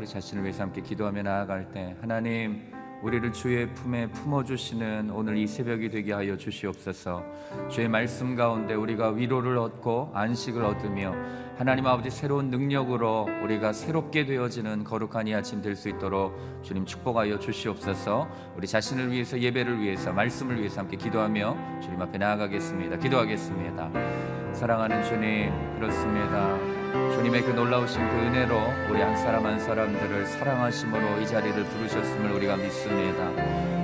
우리 자신을 위해서 함께 기도하며 나아갈 때 하나님 우리를 주의 품에 품어주시는 오늘 이 새벽이 되게 하여 주시옵소서. 주의 말씀 가운데 우리가 위로를 얻고 안식을 얻으며 하나님 아버지 새로운 능력으로 우리가 새롭게 되어지는 거룩한 이 아침 될 수 있도록 주님 축복하여 주시옵소서. 우리 자신을 위해서 예배를 위해서 말씀을 위해서 함께 기도하며 주님 앞에 나아가겠습니다. 기도하겠습니다. 사랑하는 주님 그렇습니다 주님의 그 놀라우신 그 은혜로 우리 한 사람 한 사람들을 사랑하심으로 이 자리를 부르셨음을 우리가 믿습니다.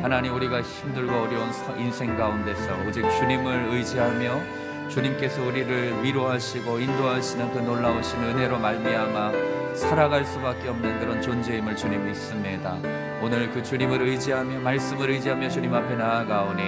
하나님 우리가 힘들고 어려운 서- 인생 가운데서 오직 주님을 의지하며 주님께서 우리를 위로하시고 인도하시는 그 놀라우신 은혜로 말미암아 살아갈 수밖에 없는 그런 존재임을 주님 믿습니다. 오늘 그 주님을 의지하며 말씀을 의지하며 주님 앞에 나아가오니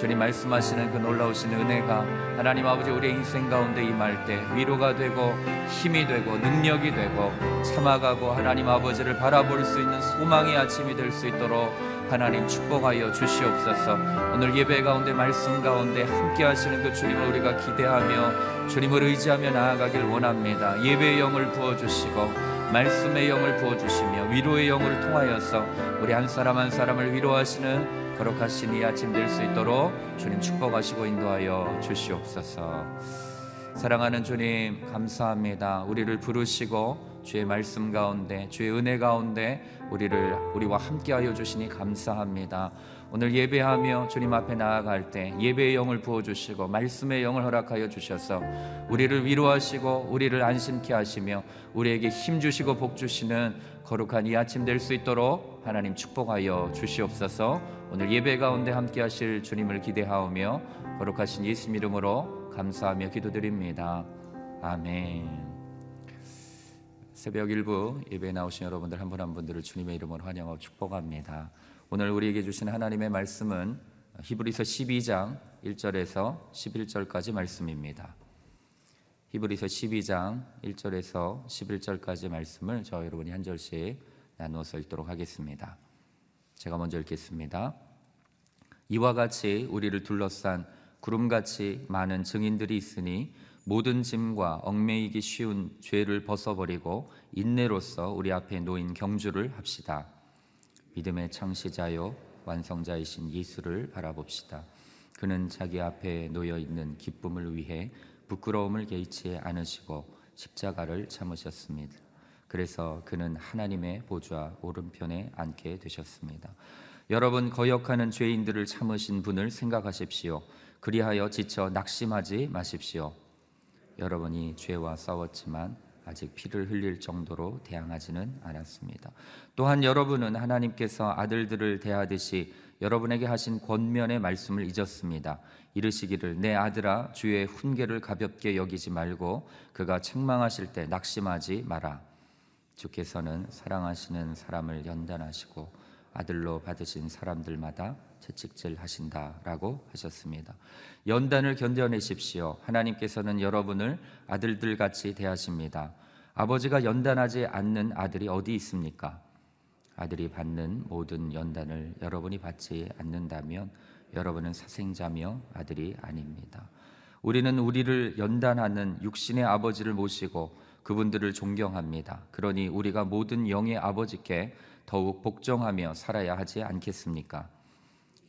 주님 말씀하시는 그 놀라우신 은혜가 하나님 아버지 우리의 인생 가운데 임할 때 위로가 되고 힘이 되고 능력이 되고 참아가고 하나님 아버지를 바라볼 수 있는 소망의 아침이 될 수 있도록 하나님 축복하여 주시옵소서. 오늘 예배 가운데 말씀 가운데 함께 하시는 그 주님을 우리가 기대하며 주님을 의지하며 나아가길 원합니다. 예배의 영을 부어 주시고 말씀의 영을 부어 주시며 위로의 영을 통하여서 우리 한 사람 한 사람을 위로하시는 거룩하신 이 아침 될 수 있도록 주님 축복하시고 인도하여 주시옵소서. 사랑하는 주님 감사합니다. 우리를 부르시고 주의 말씀 가운데 주의 은혜 가운데 우리를 우리와 함께하여 주시니 감사합니다. 오늘 예배하며 주님 앞에 나아갈 때 예배의 영을 부어 주시고 말씀의 영을 허락하여 주셔서 우리를 위로하시고 우리를 안심케 하시며 우리에게 힘 주시고 복 주시는 거룩한 이 아침 될 수 있도록 하나님 축복하여 주시옵소서. 오늘 예배 가운데 함께 하실 주님을 기대하오며 거룩하신 예수 이름으로 감사하며 기도드립니다. 아멘. 새벽 일부 예배에 나오신 여러분들 한분한 분들을 주님의 이름으로 환영하고 축복합니다. 오늘 우리에게 주신 하나님의 말씀은 히브리서 12장 1절에서 11절까지 말씀입니다. 히브리서 12장 1절에서 11절까지 말씀을 저 여러분이 한 절씩 나누어서 읽도록 하겠습니다. 제가 먼저 읽겠습니다. 이와 같이 우리를 둘러싼 구름같이 많은 증인들이 있으니 모든 짐과 얽매이기 쉬운 죄를 벗어버리고 인내로서 우리 앞에 놓인 경주를 합시다. 믿음의 창시자요 완성자이신 예수를 바라봅시다. 그는 자기 앞에 놓여 있는 기쁨을 위해 부끄러움을 개의치 않으시고 십자가를 참으셨습니다. 그래서 그는 하나님의 보좌 오른편에 앉게 되셨습니다. 여러분 거역하는 죄인들을 참으신 분을 생각하십시오. 그리하여 지쳐 낙심하지 마십시오. 여러분이 죄와 싸웠지만 아직 피를 흘릴 정도로 대항하지는 않았습니다. 또한 여러분은 하나님께서 아들들을 대하듯이 여러분에게 하신 권면의 말씀을 잊었습니다. 이르시기를 내 아들아 주의 훈계를 가볍게 여기지 말고 그가 책망하실 때 낙심하지 마라. 주께서는 사랑하시는 사람을 연단하시고 아들로 받으신 사람들마다 채찍질 하신다라고 하셨습니다. 연단을 견뎌내십시오. 하나님께서는 여러분을 아들들 같이 대하십니다. 아버지가 연단하지 않는 아들이 어디 있습니까? 아들이 받는 모든 연단을 여러분이 받지 않는다면 여러분은 사생자며 아들이 아닙니다. 우리는 우리를 연단하는 육신의 아버지를 모시고 그분들을 존경합니다. 그러니 우리가 모든 영의 아버지께 더욱 복종하며 살아야 하지 않겠습니까?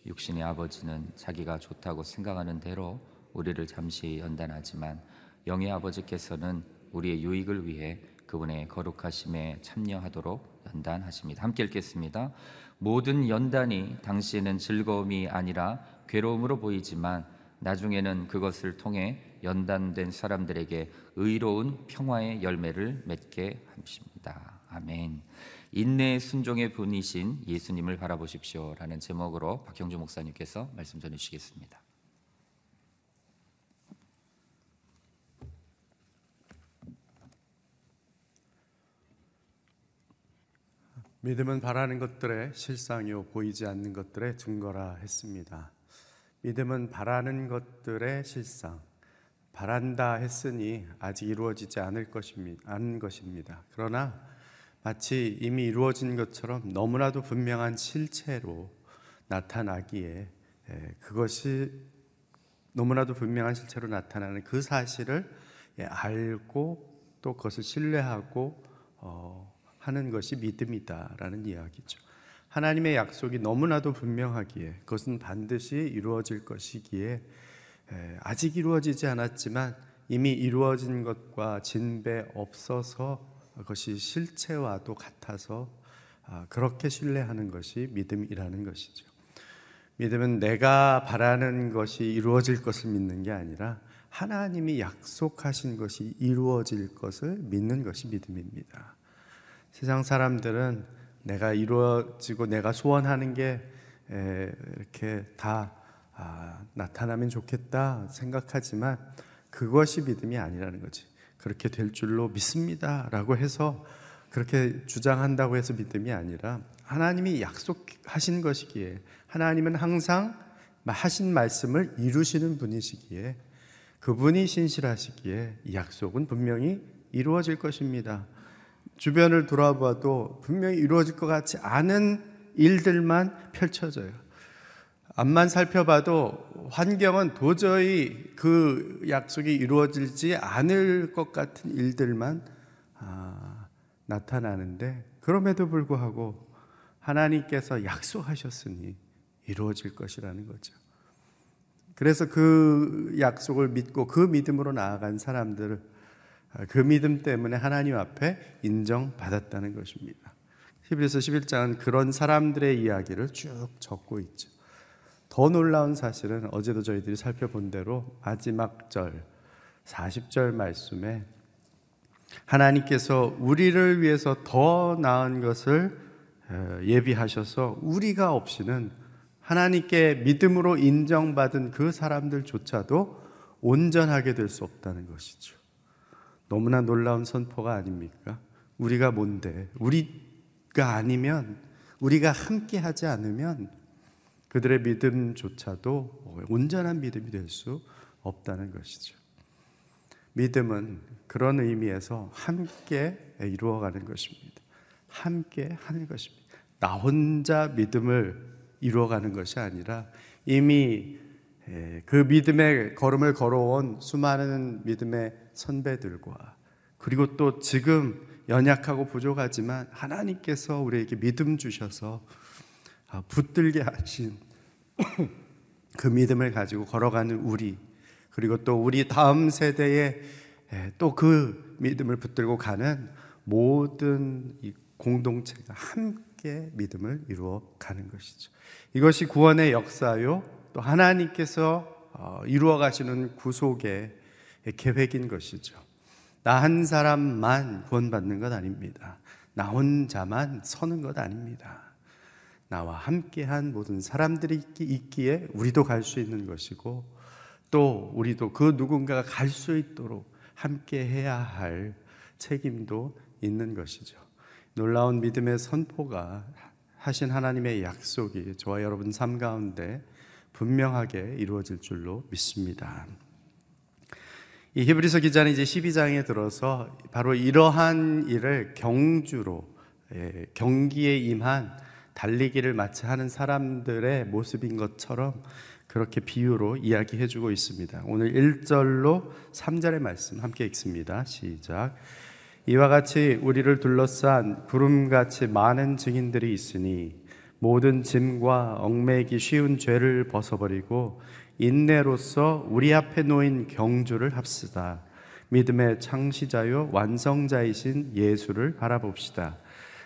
육신의 아버지는 자기가 좋다고 생각하는 대로 우리를 잠시 연단하지만 영의 아버지께서는 우리의 유익을 위해 그분의 거룩하심에 참여하도록 연단하십니다. 함께 읽겠습니다. 모든 연단이 당시에는 즐거움이 아니라 괴로움으로 보이지만 나중에는 그것을 통해 연단된 사람들에게 의로운 평화의 열매를 맺게 하십니다. 아멘. 인내의 순종의 분이신 예수님을 바라보십시오라는 제목으로 박형주 목사님께서 말씀 전해 주시겠습니다. 믿음은 바라는 것들의 실상이요 보이지 않는 것들의 증거라 했습니다. 믿음은 바라는 것들의 실상, 바란다 했으니 아직 이루어지지 않을 것입니다. 않은 것입니다. 그러나 마치 이미 이루어진 것처럼 너무나도 분명한 실체로 나타나기에 그것이 너무나도 분명한 실체로 나타나는 그 사실을 예, 알고 또 그것을 신뢰하고 어, 하는 것이 믿음이다라는 이야기죠. 하나님의 약속이 너무나도 분명하기에 그것은 반드시 이루어질 것이기에 아직 이루어지지 않았지만 이미 이루어진 것과 진배 없어서 그것이 실체와도 같아서 아, 그렇게 신뢰하는 것이 믿음이라는 것이죠. 믿음은 내가 바라는 것이 이루어질 것을 믿는 게 아니라 하나님이 약속하신 것이 이루어질 것을 믿는 것이 믿음입니다. 세상 사람들은 내가 이루어지고 내가 소원하는 게 이렇게 다 아, 나타나면 좋겠다 생각하지만 그것이 믿음이 아니라는 거지. 그렇게 될 줄로 믿습니다라고 해서 그렇게 주장한다고 해서 믿음이 아니라 하나님이 약속하신 것이기에 하나님은 항상 하신 말씀을 이루시는 분이시기에 그분이 신실하시기에 이 약속은 분명히 이루어질 것입니다. 주변을 돌아봐도 분명히 이루어질 것 같지 않은 일들만 펼쳐져요. 앞만 살펴봐도 환경은 도저히 그 약속이 이루어지지 않을 것 같은 일들만 아, 나타나는데 그럼에도 불구하고 하나님께서 약속하셨으니 이루어질 것이라는 거죠. 그래서 그 약속을 믿고 그 믿음으로 나아간 사람들을 그 믿음 때문에 하나님 앞에 인정받았다는 것입니다. 히브리서 11장은 그런 사람들의 이야기를 쭉 적고 있죠. 더 놀라운 사실은 어제도 저희들이 살펴본 대로 마지막 절 40절 말씀에 하나님께서 우리를 위해서 더 나은 것을 예비하셔서 우리가 없이는 하나님께 믿음으로 인정받은 그 사람들조차도 온전하게 될 수 없다는 것이죠. 너무나 놀라운 선포가 아닙니까? 우리가 뭔데? 우리가 아니면, 우리가 함께 하지 않으면 그들의 믿음조차도 온전한 믿음이 될 수 없다는 것이죠. 믿음은 그런 의미에서 함께 이루어가는 것입니다. 함께 하는 것입니다. 나 혼자 믿음을 이루어가는 것이 아니라 이미 그 믿음의 걸음을 걸어온 수많은 믿음의 선배들과 그리고 또 지금 연약하고 부족하지만 하나님께서 우리에게 믿음 주셔서 아, 붙들게 하신 그 믿음을 가지고 걸어가는 우리 그리고 또 우리 다음 세대에 또 그 믿음을 붙들고 가는 모든 공동체가 함께 믿음을 이루어 가는 것이죠. 이것이 구원의 역사요. 또 하나님께서 어, 이루어 가시는 구속의 계획인 것이죠. 나 한 사람만 구원받는 것 아닙니다. 나 혼자만 서는 것 아닙니다. 나와 함께한 모든 사람들이 있기에 우리도 갈 수 있는 것이고 또 우리도 그 누군가가 갈 수 있도록 함께 해야 할 책임도 있는 것이죠. 놀라운 믿음의 선포가 하신 하나님의 약속이 저와 여러분 삶 가운데 분명하게 이루어질 줄로 믿습니다. 이 히브리서 기자는 이제 12장에 들어서 바로 이러한 일을 경주로 예, 경기에 임한 달리기를 마치 하는 사람들의 모습인 것처럼 그렇게 비유로 이야기해 주고 있습니다. 오늘 1절로 3절의 말씀 함께 읽습니다. 시작. 이와 같이 우리를 둘러싼 구름같이 많은 증인들이 있으니 모든 짐과 얽매기 쉬운 죄를 벗어버리고 인내로서 우리 앞에 놓인 경주를 합시다. 믿음의 창시자요 완성자이신 예수를 바라봅시다.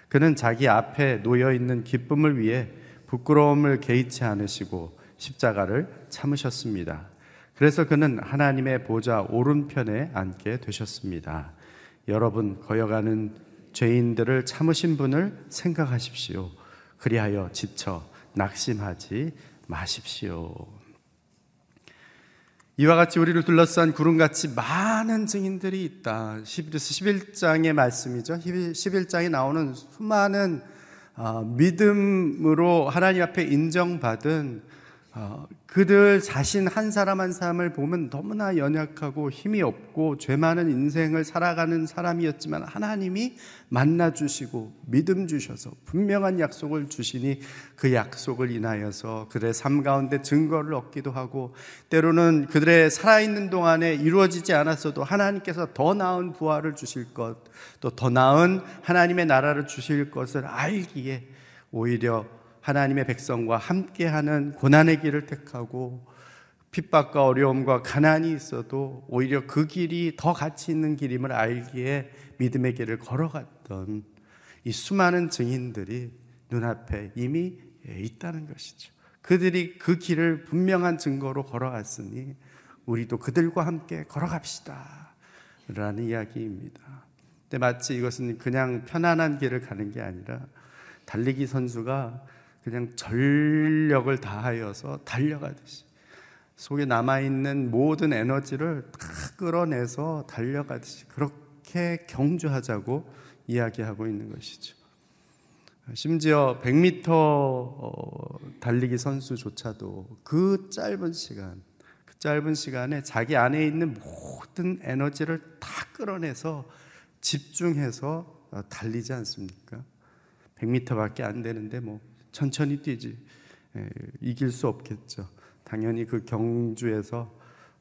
그는 자기 앞에 놓여 있는 기쁨을 위해 부끄러움을 개의치 않으시고 십자가를 참으셨습니다. 그래서 그는 하나님의 보좌 오른편에 앉게 되셨습니다. 여러분 거여가는 죄인들을 참으신 분을 생각하십시오. 그리하여 지쳐 낙심하지 마십시오. 이와 같이 우리를 둘러싼 구름같이 많은 증인들이 있다. 11장의 말씀이죠. 11장에 나오는 수많은 어, 믿음으로 하나님 앞에 인정받은 어, 그들 자신 한 사람 한 사람을 보면 너무나 연약하고 힘이 없고 죄 많은 인생을 살아가는 사람이었지만 하나님이 만나 주시고 믿음 주셔서 분명한 약속을 주시니 그 약속을 인하여서 그들의 삶 가운데 증거를 얻기도 하고 때로는 그들의 살아있는 동안에 이루어지지 않았어도 하나님께서 더 나은 부활을 주실 것, 또 더 나은 하나님의 나라를 주실 것을 알기에 오히려 하나님의 백성과 함께하는 고난의 길을 택하고 핍박과 어려움과 가난이 있어도 오히려 그 길이 더 가치 있는 길임을 알기에 믿음의 길을 걸어갔던 이 수많은 증인들이 눈앞에 이미 있다는 것이죠. 그들이 그 길을 분명한 증거로 걸어갔으니 우리도 그들과 함께 걸어갑시다. 라는 이야기입니다. 근데 마치 이것은 그냥 편안한 길을 가는 게 아니라 달리기 선수가 그냥 전력을 다하여서 달려가듯이 속에 남아있는 모든 에너지를 다 끌어내서 달려가듯이 그렇게 경주하자고 이야기하고 있는 것이죠. 심지어 100m 어, 달리기 선수조차도 그 짧은 시간, 그 짧은 시간에 자기 안에 있는 모든 에너지를 다 끌어내서 집중해서 어, 달리지 않습니까? 100m밖에 안 되는데 뭐 천천히 뛰지 에, 이길 수 없겠죠. 당연히 그 경주에서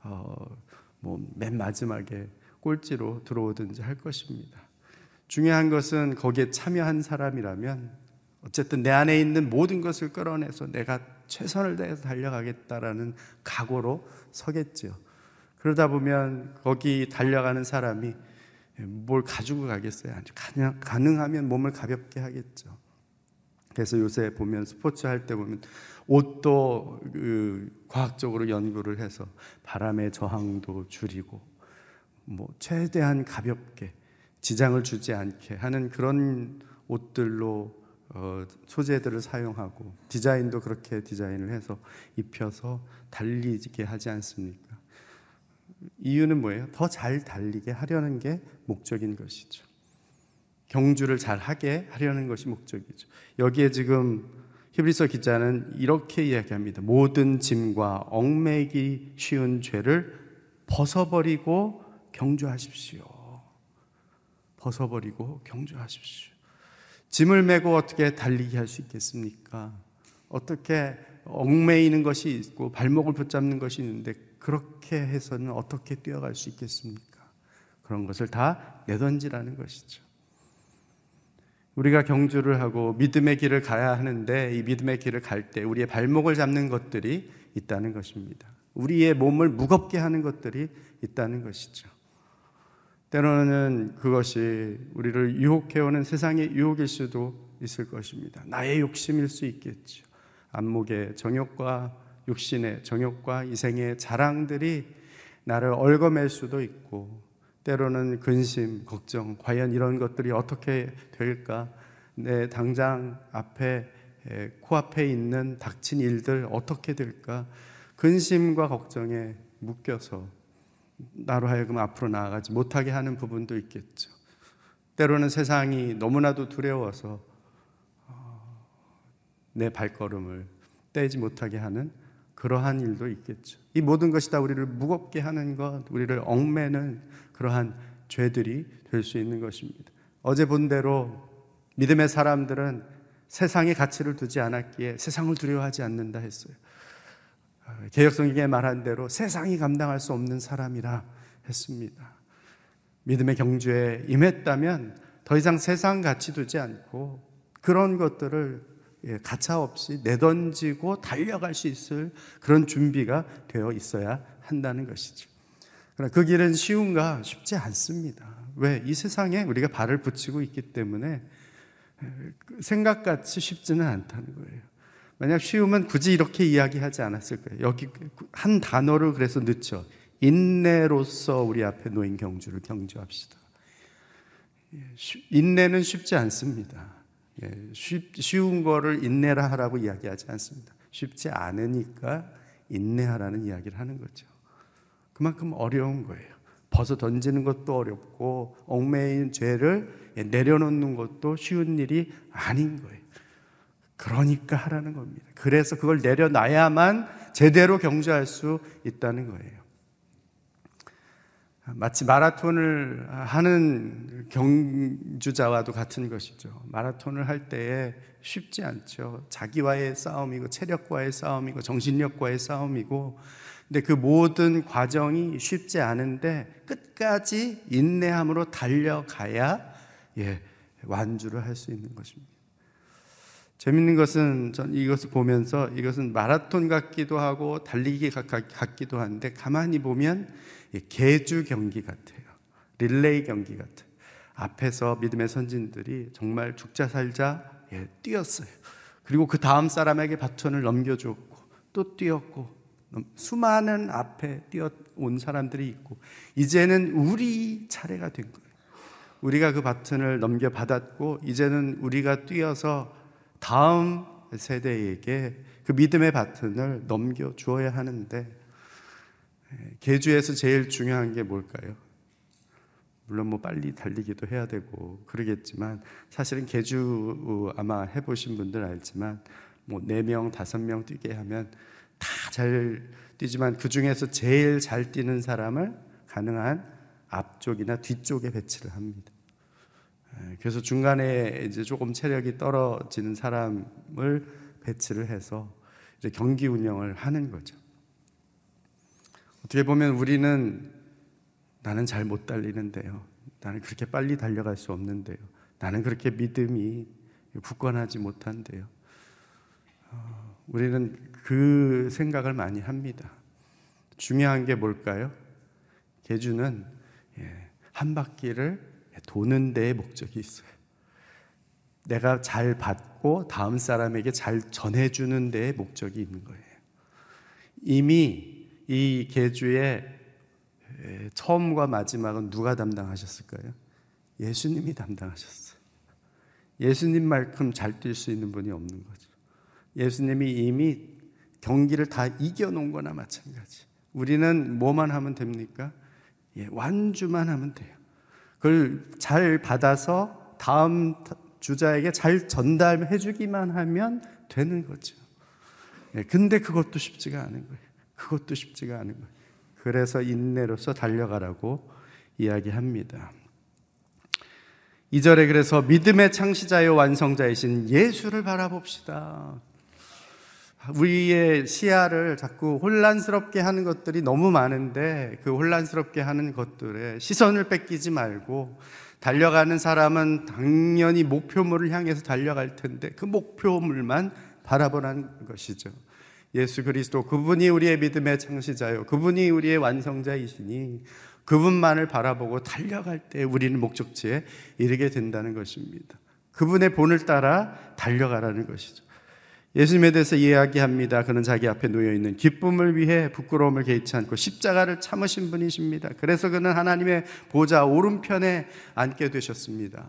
어, 뭐맨 마지막에 꼴찌로 들어오든지 할 것입니다. 중요한 것은 거기에 참여한 사람이라면 어쨌든 내 안에 있는 모든 것을 끌어내서 내가 최선을 다해서 달려가겠다라는 각오로 서겠죠. 그러다 보면 거기 달려가는 사람이 뭘 가지고 가겠어요? 가능하면 몸을 가볍게 하겠죠. 그래서 요새 보면 스포츠 할 때 보면 옷도 그 과학적으로 연구를 해서 바람의 저항도 줄이고 뭐 최대한 가볍게 지장을 주지 않게 하는 그런 옷들로 어, 소재들을 사용하고 디자인도 그렇게 디자인을 해서 입혀서 달리게 하지 않습니까? 이유는 뭐예요? 더 잘 달리게 하려는 게 목적인 것이죠. 경주를 잘 하게 하려는 것이 목적이죠. 여기에 지금 히브리서 기자는 이렇게 이야기합니다. 모든 짐과 얽매기 쉬운 죄를 벗어버리고 경주하십시오. 벗어버리고 경주하십시오. 짐을 메고 어떻게 달리게 할 수 있겠습니까? 어떻게 얽매이는 것이 있고 발목을 붙잡는 것이 있는데 그렇게 해서는 어떻게 뛰어갈 수 있겠습니까? 그런 것을 다 내던지라는 것이죠. 우리가 경주를 하고 믿음의 길을 가야 하는데 이 믿음의 길을 갈 때 우리의 발목을 잡는 것들이 있다는 것입니다. 우리의 몸을 무겁게 하는 것들이 있다는 것이죠. 때로는 그것이 우리를 유혹해오는 세상의 유혹일 수도 있을 것입니다. 나의 욕심일 수 있겠죠. 안목의 정욕과 육신의 정욕과 이생의 자랑들이 나를 얽어맬 수도 있고 때로는 근심, 걱정, 과연 이런 것들이 어떻게 될까? 내 당장 앞에 코앞에 있는 닥친 일들 어떻게 될까? 근심과 걱정에 묶여서 나로 하여금 앞으로 나아가지 못하게 하는 부분도 있겠죠. 때로는 세상이 너무나도 두려워서 어, 내 발걸음을 떼지 못하게 하는 그러한 일도 있겠죠. 이 모든 것이 다 우리를 무겁게 하는 것, 우리를 얽매는 그러한 죄들이 될 수 있는 것입니다. 어제 본 대로 믿음의 사람들은 세상의 가치를 두지 않았기에 세상을 두려워하지 않는다 했어요. 개혁성경에 말한 대로 세상이 감당할 수 없는 사람이라 했습니다. 믿음의 경주에 임했다면 더 이상 세상 가치 두지 않고 그런 것들을 예, 가차 없이 내던지고 달려갈 수 있을 그런 준비가 되어 있어야 한다는 것이죠. 그러나 그 길은 쉬운가 쉽지 않습니다. 왜? 이 세상에 우리가 발을 붙이고 있기 때문에 생각같이 쉽지는 않다는 거예요. 만약 쉬우면 굳이 이렇게 이야기하지 않았을 거예요. 여기 한 단어를 그래서 넣죠. 인내로서 우리 앞에 놓인 경주를 경주합시다. 예, 인내는 쉽지 않습니다. 예, 쉬운 거를 인내라 하라고 이야기하지 않습니다. 쉽지 않으니까 인내하라는 이야기를 하는 거죠. 그만큼 어려운 거예요. 벗어 던지는 것도 어렵고 얽매인 죄를 내려놓는 것도 쉬운 일이 아닌 거예요. 그러니까 하라는 겁니다. 그래서 그걸 내려놔야만 제대로 경주할 수 있다는 거예요. 마치 마라톤을 하는 경주자와도 같은 것이죠. 마라톤을 할 때에 쉽지 않죠. 자기와의 싸움이고 체력과의 싸움이고 정신력과의 싸움이고 근데 그 모든 과정이 쉽지 않은데 끝까지 인내함으로 달려가야 예, 완주를 할 수 있는 것입니다. 재밌는 것은 전 이것을 보면서 이것은 마라톤 같기도 하고 달리기 같기도 한데 가만히 보면 개주 경기 같아요. 릴레이 경기 같아요. 앞에서 믿음의 선진들이 정말 죽자 살자 예, 뛰었어요. 그리고 그 다음 사람에게 바톤을 넘겨줬고 또 뛰었고 수많은 앞에 뛰어온 사람들이 있고 이제는 우리 차례가 된 거예요. 우리가 그 바톤을 넘겨받았고 이제는 우리가 뛰어서 다음 세대에게 그 믿음의 바톤을 넘겨 주어야 하는데 개주에서 제일 중요한 게 뭘까요? 물론 뭐 빨리 달리기도 해야 되고 그러겠지만 사실은 개주 아마 해보신 분들 알지만 뭐네명 다섯 명 뛰게 하면 다 잘 뛰지만 그 중에서 제일 잘 뛰는 사람을 가능한 앞쪽이나 뒤쪽에 배치를 합니다. 그래서 중간에 이제 조금 체력이 떨어지는 사람을 배치를 해서 이제 경기 운영을 하는 거죠. 어떻게 보면 우리는 나는 잘 못 달리는데요. 나는 그렇게 빨리 달려갈 수 없는데요. 나는 그렇게 믿음이 굳건하지 못한데요. 어, 우리는 그 생각을 많이 합니다. 중요한 게 뭘까요? 개주는 예, 한 바퀴를 도는 데에 목적이 있어요. 내가 잘 받고 다음 사람에게 잘 전해주는 데에 목적이 있는 거예요. 이미 이 개주의 처음과 마지막은 누가 담당하셨을까요? 예수님이 담당하셨어요. 예수님만큼 잘 뛸 수 있는 분이 없는 거죠. 예수님이 이미 경기를 다 이겨놓은 거나 마찬가지. 우리는 뭐만 하면 됩니까? 예, 완주만 하면 돼요. 그걸 잘 받아서 다음 주자에게 잘 전달해 주기만 하면 되는 거죠. 예, 근데 그것도 쉽지가 않은 거예요. 그것도 쉽지가 않은 거예요. 그래서 인내로서 달려가라고 이야기합니다. 2절에 그래서 믿음의 창시자요 완성자이신 예수를 바라봅시다. 우리의 시야를 자꾸 혼란스럽게 하는 것들이 너무 많은데 그 혼란스럽게 하는 것들에 시선을 뺏기지 말고 달려가는 사람은 당연히 목표물을 향해서 달려갈 텐데 그 목표물만 바라보라는 것이죠. 예수 그리스도 그분이 우리의 믿음의 창시자요. 그분이 우리의 완성자이시니 그분만을 바라보고 달려갈 때 우리는 목적지에 이르게 된다는 것입니다. 그분의 본을 따라 달려가라는 것이죠. 예수님에 대해서 이야기합니다. 그는 자기 앞에 놓여 있는 기쁨을 위해 부끄러움을 개의치 않고 십자가를 참으신 분이십니다. 그래서 그는 하나님의 보좌 오른편에 앉게 되셨습니다.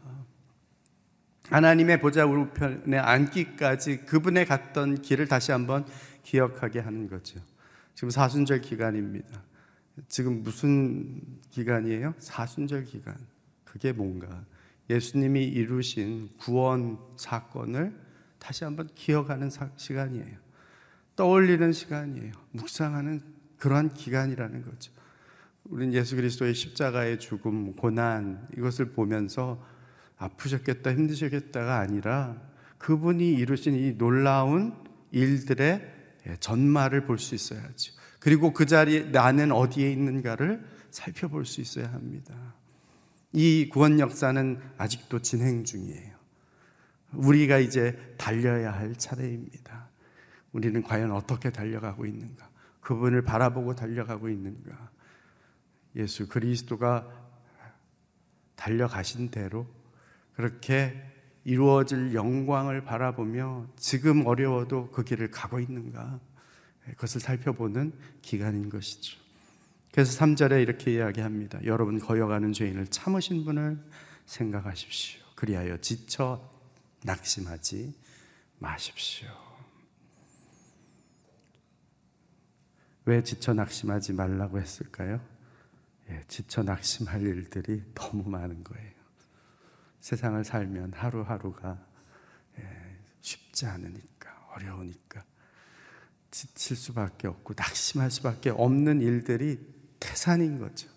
하나님의 보좌 오른편에 앉기까지 그분의 갔던 길을 다시 한번 기억하게 하는 거죠. 지금 사순절 기간입니다. 지금 무슨 기간이에요? 사순절 기간. 그게 뭔가? 예수님이 이루신 구원 사건을 다시 한번 기억하는 시간이에요. 떠올리는 시간이에요. 묵상하는 그러한 기간이라는 거죠. 우리는 예수 그리스도의 십자가의 죽음, 고난 이것을 보면서 아프셨겠다, 힘드셨겠다가 아니라 그분이 이루신 이 놀라운 일들의 전말을 볼 수 있어야죠. 그리고 그 자리에 나는 어디에 있는가를 살펴볼 수 있어야 합니다. 이 구원 역사는 아직도 진행 중이에요. 우리가 이제 달려야 할 차례입니다. 우리는 과연 어떻게 달려가고 있는가? 그분을 바라보고 달려가고 있는가? 예수 그리스도가 달려가신 대로 그렇게 이루어질 영광을 바라보며 지금 어려워도 그 길을 가고 있는가? 그것을 살펴보는 기간인 것이죠. 그래서 3절에 이렇게 이야기합니다. 여러분 거여가는 죄인을 참으신 분을 생각하십시오. 그리하여 지쳐 낙심하지 마십시오. 왜 지쳐 낙심하지 말라고 했을까요? 예, 지쳐 낙심할 일들이 너무 많은 거예요. 세상을 살면 하루하루가 예, 쉽지 않으니까, 어려우니까, 지칠 수밖에 없고, 낙심할 수밖에 없는 일들이 태산인 거죠.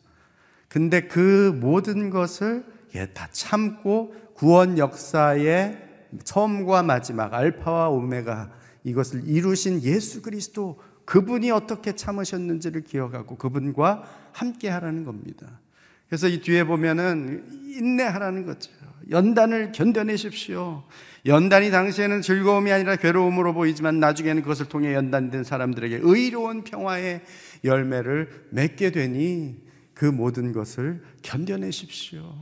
근데 그 모든 것을 예, 다 참고 구원 역사의 처음과 마지막 알파와 오메가 이것을 이루신 예수 그리스도 그분이 어떻게 참으셨는지를 기억하고 그분과 함께 하라는 겁니다. 그래서 이 뒤에 보면은 인내하라는 거죠. 연단을 견뎌내십시오. 연단이 당시에는 즐거움이 아니라 괴로움으로 보이지만 나중에는 그것을 통해 연단된 사람들에게 의로운 평화의 열매를 맺게 되니 그 모든 것을 견뎌내십시오.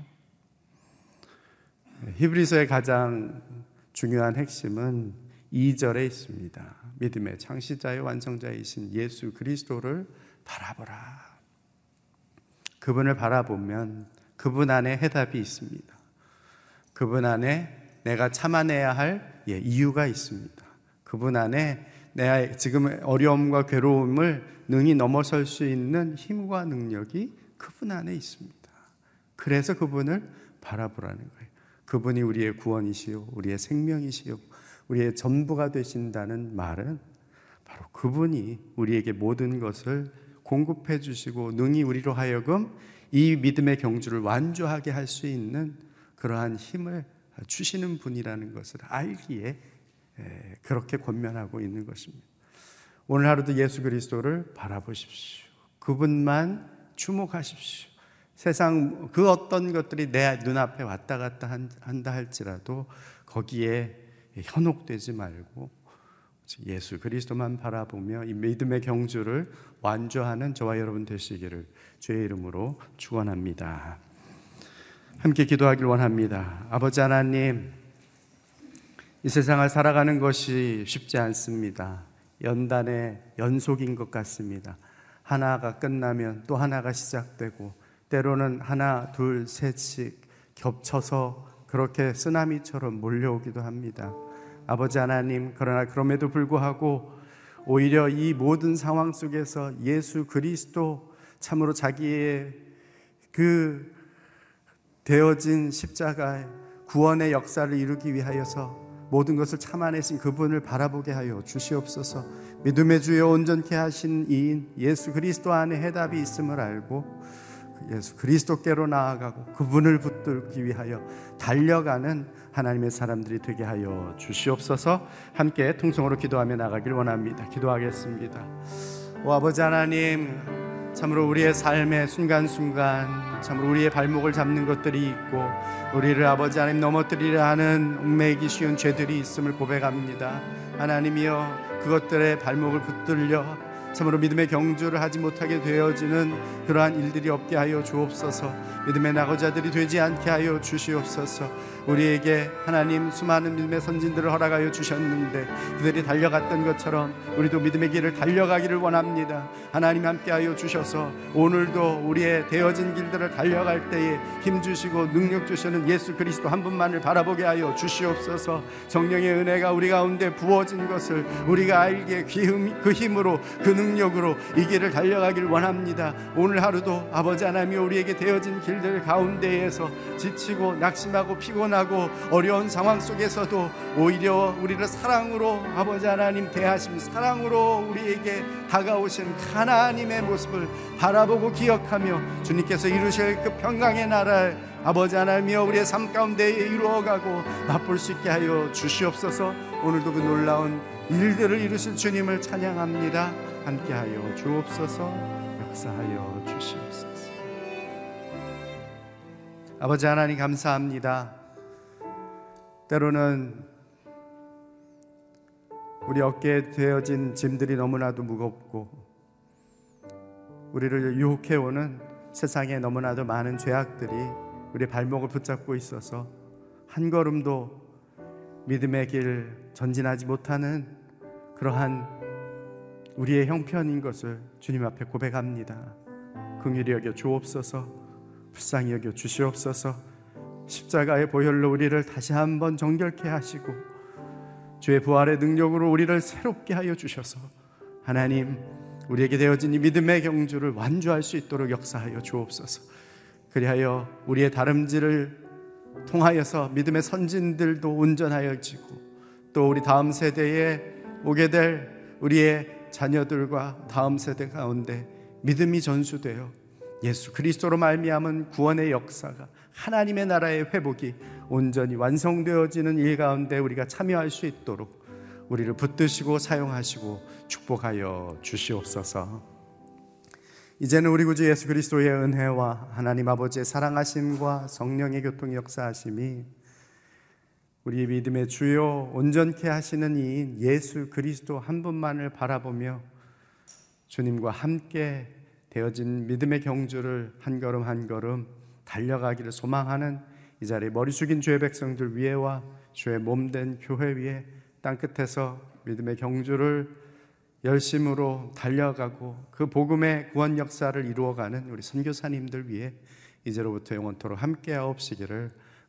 히브리서의 가장 중요한 핵심은 2절에 있습니다. 믿음의 창시자의 완성자이신 예수 그리스도를 바라보라. 그분을 바라보면 그분 안에 해답이 있습니다. 그분 안에 내가 참아내야 할 예, 이유가 있습니다. 그분 안에 내가 지금 어려움과 괴로움을 능히 넘어설 수 있는 힘과 능력이 그분 안에 있습니다. 그래서 그분을 바라보라는 거예요. 그분이 우리의 구원이시요, 우리의 생명이시요, 우리의 전부가 되신다는 말은 바로 그분이 우리에게 모든 것을 공급해 주시고 능히 우리로 하여금 이 믿음의 경주를 완주하게 할 수 있는 그러한 힘을 주시는 분이라는 것을 알기에 예, 그렇게 권면하고 있는 것입니다. 오늘 하루도 예수 그리스도를 바라보십시오. 그분만 주목하십시오. 세상 그 어떤 것들이 내 눈앞에 왔다 갔다 한다 할지라도 거기에 현혹되지 말고 예수 그리스도만 바라보며 이 믿음의 경주를 완주하는 저와 여러분 되시기를 주의 이름으로 축원합니다. 함께 기도하길 원합니다. 아버지 하나님, 이 세상을 살아가는 것이 쉽지 않습니다. 연단의 연속인 것 같습니다. 하나가 끝나면 또 하나가 시작되고 때로는 하나, 둘, 셋씩 겹쳐서 그렇게 쓰나미처럼 몰려오기도 합니다. 아버지 하나님, 그러나 그럼에도 불구하고 오히려 이 모든 상황 속에서 예수 그리스도 참으로 자기의 그 되어진 십자가의 구원의 역사를 이루기 위하여서 모든 것을 참아내신 그분을 바라보게 하여 주시옵소서. 믿음의 주여 온전케 하신 이인 예수 그리스도 안에 해답이 있음을 알고 예수 그리스도께로 나아가고 그분을 붙들기 위하여 달려가는 하나님의 사람들이 되게 하여 주시옵소서. 함께 통성으로 기도하며 나가길 원합니다. 기도하겠습니다. 오 아버지 하나님 참으로 우리의 삶의 순간순간 참으로 우리의 발목을 잡는 것들이 있고 우리를 아버지 하나님 넘어뜨리려 하는 얽매이기 쉬운 죄들이 있음을 고백합니다 하나님이여 그것들의 발목을 붙들려 참으로 믿음의 경주를 하지 못하게 되어지는 그러한 일들이 없게 하여 주옵소서 믿음의 나고자들이 되지 않게 하여 주시옵소서 우리에게 하나님 수많은 믿음의 선진들을 허락하여 주셨는데 그들이 달려갔던 것처럼 우리도 믿음의 길을 달려가기를 원합니다. 하나님 함께하여 주셔서 오늘도 우리의 되어진 길들을 달려갈 때에 힘 주시고 능력 주시는 예수 그리스도 한 분만을 바라보게 하여 주시옵소서. 성령의 은혜가 우리 가운데 부어진 것을 우리가 알게 그 힘으로 그 능력 으로 이 길을 달려가길 원합니다. 오늘 하루도 아버지 하나님이 우리에게 되어진 길들 가운데에서 지치고 낙심하고 피곤하 고난하고 어려운 상황 속에서도 오히려 우리를 사랑으로 아버지 하나님 대하심 사랑으로 우리에게 다가오신 하나님의 모습을 바라보고 기억하며 주님께서 이루실 그 평강의 나라를 아버지 하나님이여 우리의 삶 가운데 이루어가고 맛볼 수 있게 하여 주시옵소서 오늘도 그 놀라운 일들을 이루실 주님을 찬양합니다 함께하여 주옵소서 역사하여 주시옵소서. 아버지 하나님 감사합니다. 때로는 우리 어깨에 되어진 짐들이 너무나도 무겁고 우리를 유혹해 오는 세상에 너무나도 많은 죄악들이 우리 발목을 붙잡고 있어서 한 걸음도 믿음의 길 전진하지 못하는 그러한 우리의 형편인 것을 주님 앞에 고백합니다. 긍휼히 여겨 주옵소서, 불쌍히 여겨 주시옵소서. 십자가의 보혈로 우리를 다시 한번 정결케 하시고 주의 부활의 능력으로 우리를 새롭게 하여 주셔서 하나님 우리에게 되어진 이 믿음의 경주를 완주할 수 있도록 역사하여 주옵소서. 그리하여 우리의 다름질을 통하여서 믿음의 선진들도 온전하여 지고 또 우리 다음 세대에 오게 될 우리의 자녀들과 다음 세대 가운데 믿음이 전수되어 예수 그리스도로 말미암은 구원의 역사가 하나님의 나라의 회복이 온전히 완성되어지는 일 가운데 우리가 참여할 수 있도록 우리를 붙드시고 사용하시고 축복하여 주시옵소서. 이제는 우리 구주 예수 그리스도의 은혜와 하나님 아버지의 사랑하심과 성령의 교통 역사하심이 우리 믿음의 주요 온전케 하시는 이인 예수 그리스도 한 분만을 바라보며 주님과 함께 되어진 믿음의 경주를 한 걸음 한 걸음 달려가기를 소망하는 이 자리에 머리 숙인 주의 백성들 위에와 주의 몸된 교회 위에 땅 끝에서 믿음의 경주를 열심으로 달려가고 그 복음의 구원 역사를 이루어가는 우리 선교사님들 위해 이제로부터 영원토록 함께하옵시기를